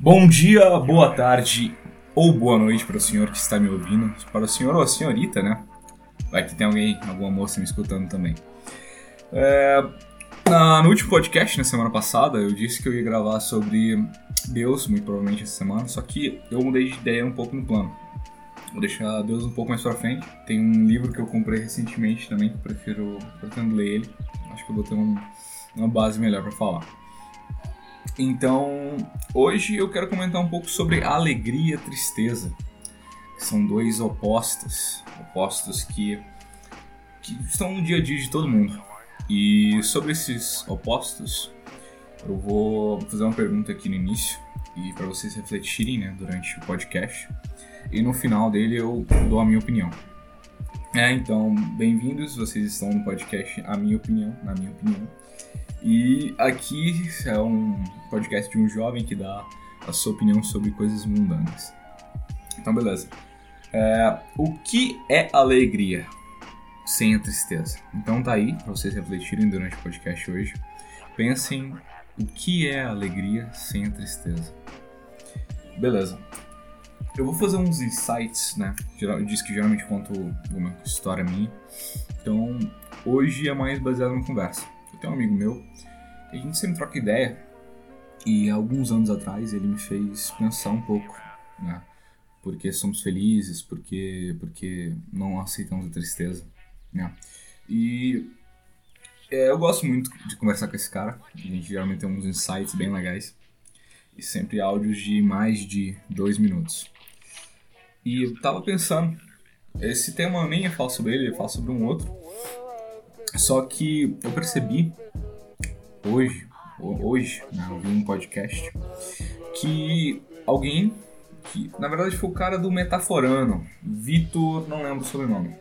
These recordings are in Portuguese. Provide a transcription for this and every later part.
Bom dia, boa tarde ou boa noite para o senhor que está me ouvindo. Para o senhor ou a senhorita, né? Vai que tem alguém, alguma moça me escutando também. É, na, no último podcast, na semana passada, eu disse que eu ia gravar sobre Deus, muito provavelmente essa semana, só que eu mudei de ideia um pouco no plano. Vou deixar Deus um pouco mais pra frente. Tem um livro que eu comprei recentemente também, que eu prefiro, pretendo ler ele. Acho que eu vou ter um, uma base melhor para falar. Então, hoje eu quero comentar um pouco sobre alegria e tristeza. São dois opostos, opostos que, que estão no dia a dia de todo mundo. E sobre esses opostos, eu vou fazer uma pergunta aqui no início e para vocês refletirem né, durante o podcast. E no final dele eu dou a minha opinião. É, então, bem-vindos, vocês estão no podcast A Minha Opinião, na minha opinião. E aqui é um podcast de um jovem que dá a sua opinião sobre coisas mundanas. Então, beleza. É, o que é alegria sem a tristeza? Então tá aí para vocês refletirem durante o podcast hoje. Pensem o que é alegria sem a tristeza. Beleza. Eu vou fazer uns insights, né? Eu disse que geralmente conto uma história minha. Então, hoje é mais baseado em conversa. Eu tenho um amigo meu, a gente sempre troca ideia. E alguns anos atrás ele me fez pensar um pouco, né? Porque somos felizes, porque, porque não aceitamos a tristeza, né? E é, eu gosto muito de conversar com esse cara. A gente geralmente tem uns insights bem legais. E sempre áudios de mais de dois minutos. E eu tava pensando, esse tema nem é falo sobre ele, eu falo sobre um outro. Só que eu percebi hoje, hoje, né, eu vi um podcast, que alguém, que na verdade foi o cara do Metaforano, Vitor, não lembro o sobrenome,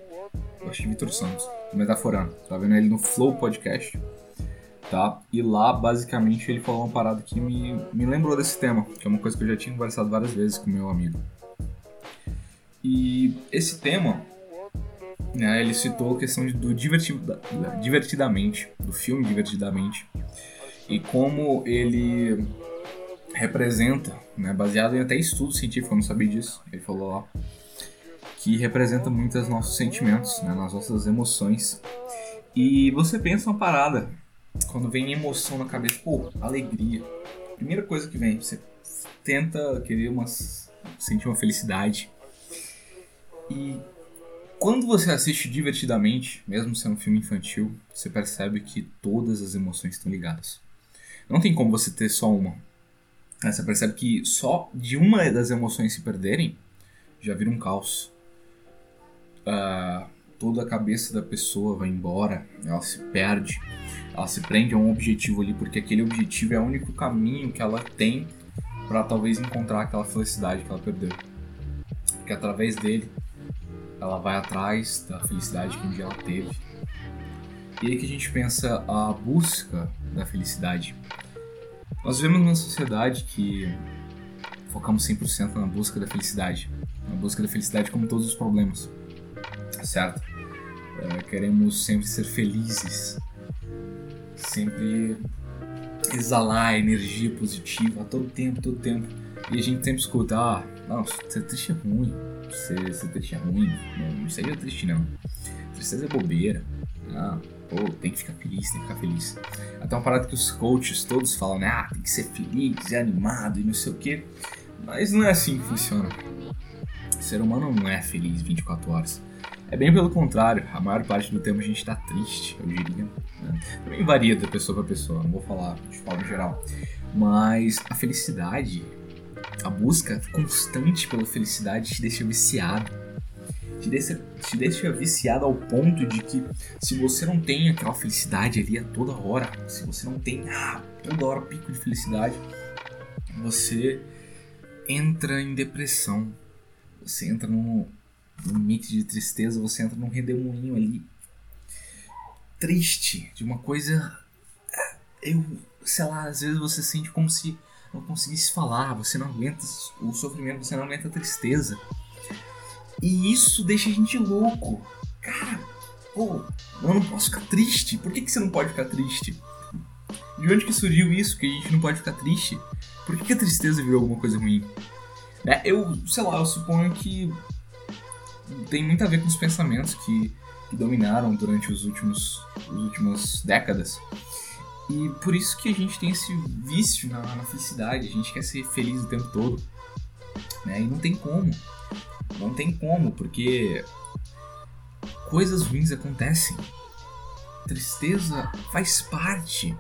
eu acho que Vitor Santos, do Metaforano, tá vendo ele no Flow Podcast, tá? E lá, basicamente, ele falou uma parada que me, me lembrou desse tema, que é uma coisa que eu já tinha conversado várias vezes com meu amigo. E esse tema, né, ele citou a questão do divertida, divertidamente, do filme Divertidamente, e como ele representa, né, baseado em até estudo científico, eu não sabia disso, ele falou lá, que representa muito os nossos sentimentos, né, nas nossas emoções. E você pensa uma parada, quando vem emoção na cabeça, pô, alegria. Primeira coisa que vem, você tenta querer umas, sentir uma felicidade, e quando você assiste divertidamente, mesmo sendo um filme infantil, você percebe que todas as emoções estão ligadas. Não tem como você ter só uma. Você percebe que só de uma das emoções se perderem, já vira um caos. Uh, toda a cabeça da pessoa vai embora, ela se perde, ela se prende a um objetivo ali, porque aquele objetivo é o único caminho que ela tem para talvez encontrar aquela felicidade que ela perdeu. Porque através dele ela vai atrás da felicidade que um dia ela teve. E aí que a gente pensa a busca da felicidade. Nós vivemos numa sociedade que focamos 100% na busca da felicidade. Na busca da felicidade como todos os problemas. Certo? É, queremos sempre ser felizes. Sempre exalar energia positiva a todo tempo, todo tempo. E a gente sempre escuta, ah, não, ser triste é ruim ser, ser triste é ruim. Não, seja triste não. Tristeza é bobeira. Ah, pô, tem que ficar feliz, tem que ficar feliz. Até uma parada que os coaches todos falam, né? Ah, tem que ser feliz, é animado e não sei o que. Mas não é assim que funciona. O ser humano não é feliz 24 horas. É bem pelo contrário, a maior parte do tempo a gente tá triste, eu diria. Né? Também varia de pessoa para pessoa, não vou falar de forma geral. Mas a felicidade a busca constante pela felicidade te deixa viciado. Te deixa, te deixa viciado ao ponto de que se você não tem aquela felicidade ali a toda hora, se você não tem ah, toda hora pico de felicidade, você entra em depressão. Você entra num, mix de tristeza, você entra num redemoinho ali. Triste, de uma coisa. Eu, sei lá, às vezes você sente como se não conseguisse falar, você não aguenta o sofrimento, você não aguenta a tristeza. E isso deixa a gente louco. Cara, pô, eu não posso ficar triste. Por que, que você não pode ficar triste? De onde que surgiu isso, que a gente não pode ficar triste? Por que, que a tristeza virou alguma coisa ruim? Né? Eu, sei lá, eu suponho que tem muito a ver com os pensamentos que, que dominaram durante os últimos, as últimas décadas. E por isso que a gente tem esse vício na, na felicidade, a gente quer ser feliz o tempo todo. Né? E não tem como. Não tem como, porque coisas ruins acontecem. Tristeza faz parte.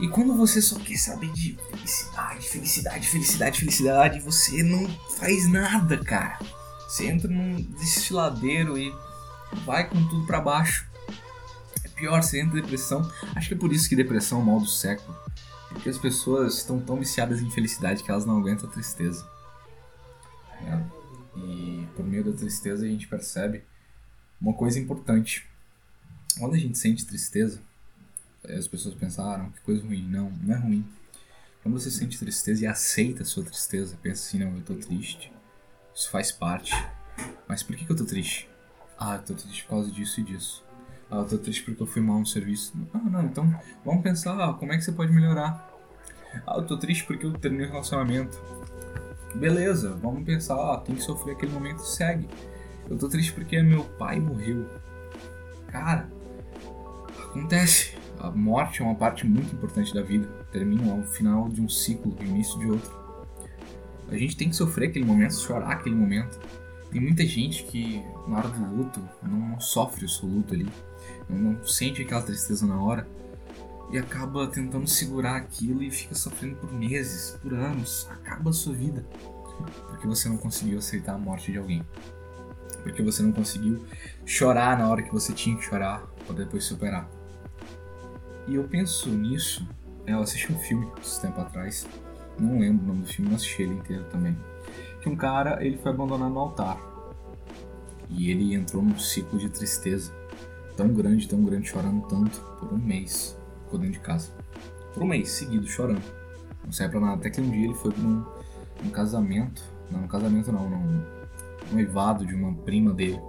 E quando você só quer saber de felicidade, felicidade, felicidade, felicidade, você não faz nada, cara. Você entra num desfiladeiro e vai com tudo para baixo pior, em depressão. Acho que é por isso que depressão é o mal do século. Porque as pessoas estão tão viciadas em felicidade que elas não aguentam a tristeza. É. E por meio da tristeza a gente percebe uma coisa importante. Quando a gente sente tristeza, as pessoas pensaram ah, que coisa ruim. Não, não é ruim. Quando você sente tristeza e aceita a sua tristeza, pensa assim, não, eu tô triste. Isso faz parte. Mas por que, que eu tô triste? Ah, eu tô triste por causa disso e disso. Ah, tô triste porque eu fui mal no serviço. Ah, não, então vamos pensar, ah, como é que você pode melhorar? Ah, eu tô triste porque eu terminei o relacionamento. Beleza, vamos pensar, ah, tem que sofrer aquele momento segue. Eu tô triste porque meu pai morreu. Cara, acontece. A morte é uma parte muito importante da vida. Termina o final de um ciclo, início de outro. A gente tem que sofrer aquele momento, chorar aquele momento. Tem muita gente que, na hora do luto, não sofre o seu luto ali. Não sente aquela tristeza na hora. E acaba tentando segurar aquilo e fica sofrendo por meses, por anos, acaba a sua vida. Porque você não conseguiu aceitar a morte de alguém, porque você não conseguiu chorar na hora que você tinha que chorar para depois superar. E eu penso nisso, eu assisti um filme esse tempo atrás, não lembro o nome do filme, não assisti ele inteiro também, que um cara ele foi abandonado no altar e ele entrou num ciclo de tristeza tão grande, tão grande, chorando tanto, por um mês. Ficou dentro de casa. Por um mês seguido, chorando. Não saiu pra nada. Até que um dia ele foi pra um, um casamento. Não, um casamento não, num noivado de uma prima dele.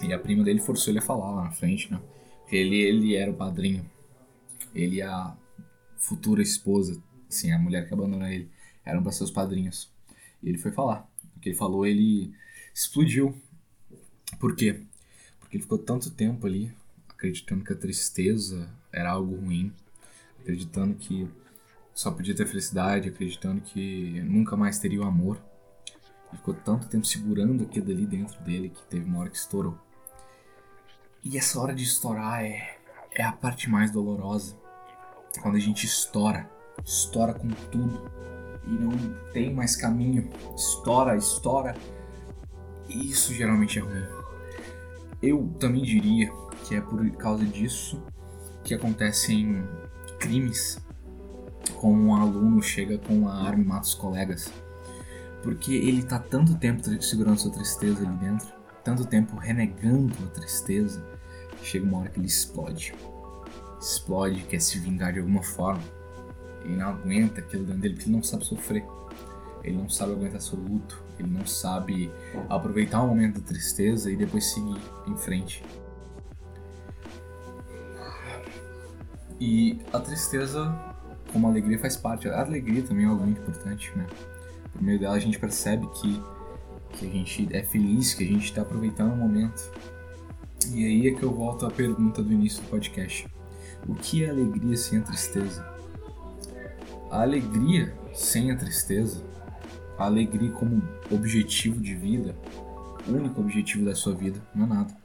E a prima dele forçou ele a falar lá na frente, né? Ele, ele era o padrinho. Ele e a futura esposa, assim, a mulher que abandonou ele, eram para seus padrinhos. E ele foi falar. O que ele falou, ele explodiu. Por quê? Porque ele ficou tanto tempo ali acreditando que a tristeza era algo ruim, acreditando que só podia ter felicidade, acreditando que nunca mais teria o amor. Ele ficou tanto tempo segurando aquilo ali dentro dele que teve uma hora que estourou. E essa hora de estourar é, é a parte mais dolorosa. Quando a gente estoura, estoura com tudo e não tem mais caminho. Estoura, estoura. E isso geralmente é ruim. Eu também diria que é por causa disso que acontecem crimes, como um aluno chega com uma arma e mata os colegas. Porque ele tá tanto tempo segurando sua tristeza ali dentro, tanto tempo renegando a tristeza, chega uma hora que ele explode. Explode, quer se vingar de alguma forma. Ele não aguenta aquilo dentro dele porque ele não sabe sofrer. Ele não sabe aguentar seu luto. Ele não sabe aproveitar o momento da tristeza e depois seguir em frente. E a tristeza, como a alegria, faz parte. A alegria também é algo muito importante, né? Por meio dela a gente percebe que, que a gente é feliz, que a gente está aproveitando o momento. E aí é que eu volto à pergunta do início do podcast. O que é alegria sem a tristeza? A alegria sem a tristeza a alegria como objetivo de vida, único objetivo da sua vida, não é nada.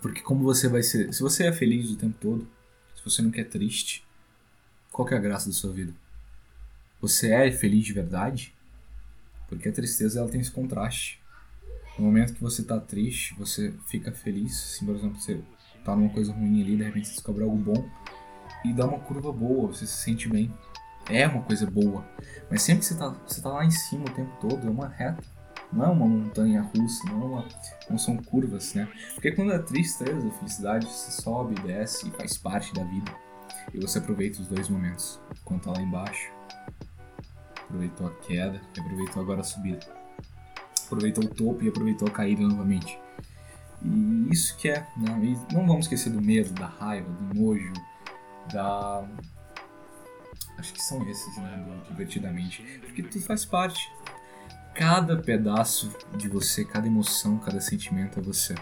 Porque como você vai ser, se você é feliz o tempo todo, se você não quer triste, qual é a graça da sua vida? Você é feliz de verdade? Porque a tristeza ela tem esse contraste. No momento que você tá triste, você fica feliz, assim, por exemplo, você tá numa coisa ruim ali, de repente você descobre algo bom e dá uma curva boa, você se sente bem é uma coisa boa. Mas sempre que você tá, você tá lá em cima o tempo todo, é uma reta. Não é uma montanha russa, não, é uma, não são curvas, né? Porque quando é tristeza, felicidade, você sobe, desce e faz parte da vida. E você aproveita os dois momentos. Enquanto tá lá embaixo, aproveitou a queda e aproveitou agora a subida. Aproveitou o topo e aproveitou a caída novamente. E isso que é, né? E não vamos esquecer do medo, da raiva, do nojo, da Acho que são esses, né? Divertidamente. Porque tudo faz parte. Cada pedaço de você, cada emoção, cada sentimento é você.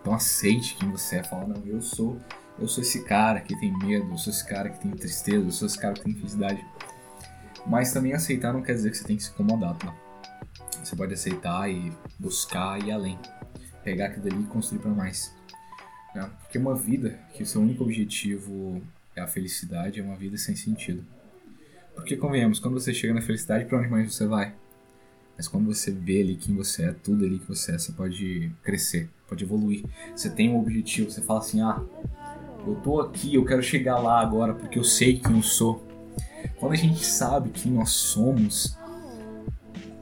Então aceite quem você é. Fala, não, eu sou. Eu sou esse cara que tem medo, eu sou esse cara que tem tristeza, eu sou esse cara que tem felicidade. Mas também aceitar não quer dizer que você tem que se incomodar, tá? Você pode aceitar e buscar e ir além. Pegar aquilo dali e construir para mais. Né? Porque uma vida que o seu único objetivo a felicidade é uma vida sem sentido. Porque, convenhamos, quando você chega na felicidade, para onde mais você vai? Mas quando você vê ali quem você é, tudo ali que você é, você pode crescer, pode evoluir. Você tem um objetivo, você fala assim: ah, eu tô aqui, eu quero chegar lá agora porque eu sei quem eu sou. Quando a gente sabe quem nós somos,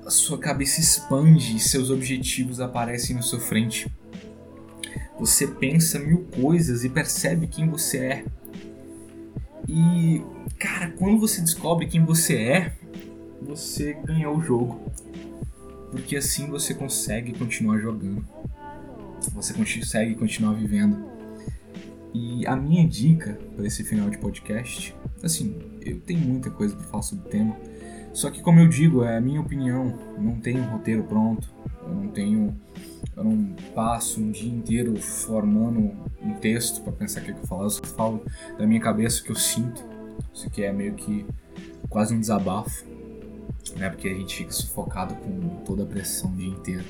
a sua cabeça expande e seus objetivos aparecem na sua frente. Você pensa mil coisas e percebe quem você é. E, cara, quando você descobre quem você é, você ganhou o jogo. Porque assim você consegue continuar jogando. Você consegue continuar vivendo. E a minha dica para esse final de podcast, assim, eu tenho muita coisa para falar sobre o tema, só que como eu digo, é a minha opinião, não tenho um roteiro pronto, eu não tenho eu não passo um dia inteiro formando um texto para pensar o que, é que eu falo, eu só falo da minha cabeça o que eu sinto. Isso aqui é meio que quase um desabafo, né? Porque a gente fica sufocado com toda a pressão o dia inteiro.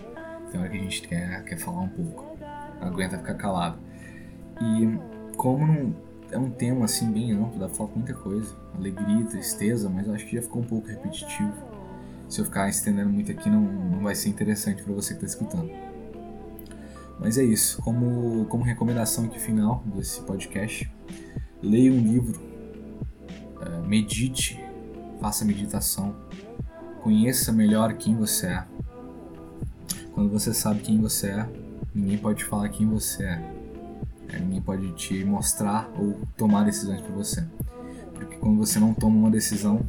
Tem hora que a gente quer, quer falar um pouco, não aguenta ficar calado. E como não, é um tema assim bem amplo, dá pra falar muita coisa. Alegria, tristeza, mas eu acho que já ficou um pouco repetitivo. Se eu ficar estendendo muito aqui, não, não vai ser interessante para você que tá escutando. Mas é isso. Como, como recomendação aqui final desse podcast, leia um livro, é, medite, faça meditação, conheça melhor quem você é. Quando você sabe quem você é, ninguém pode falar quem você é é, ninguém pode te mostrar ou tomar decisões por você. Porque quando você não toma uma decisão,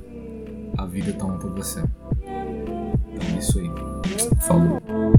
a vida toma por você. Então é isso aí. Falou.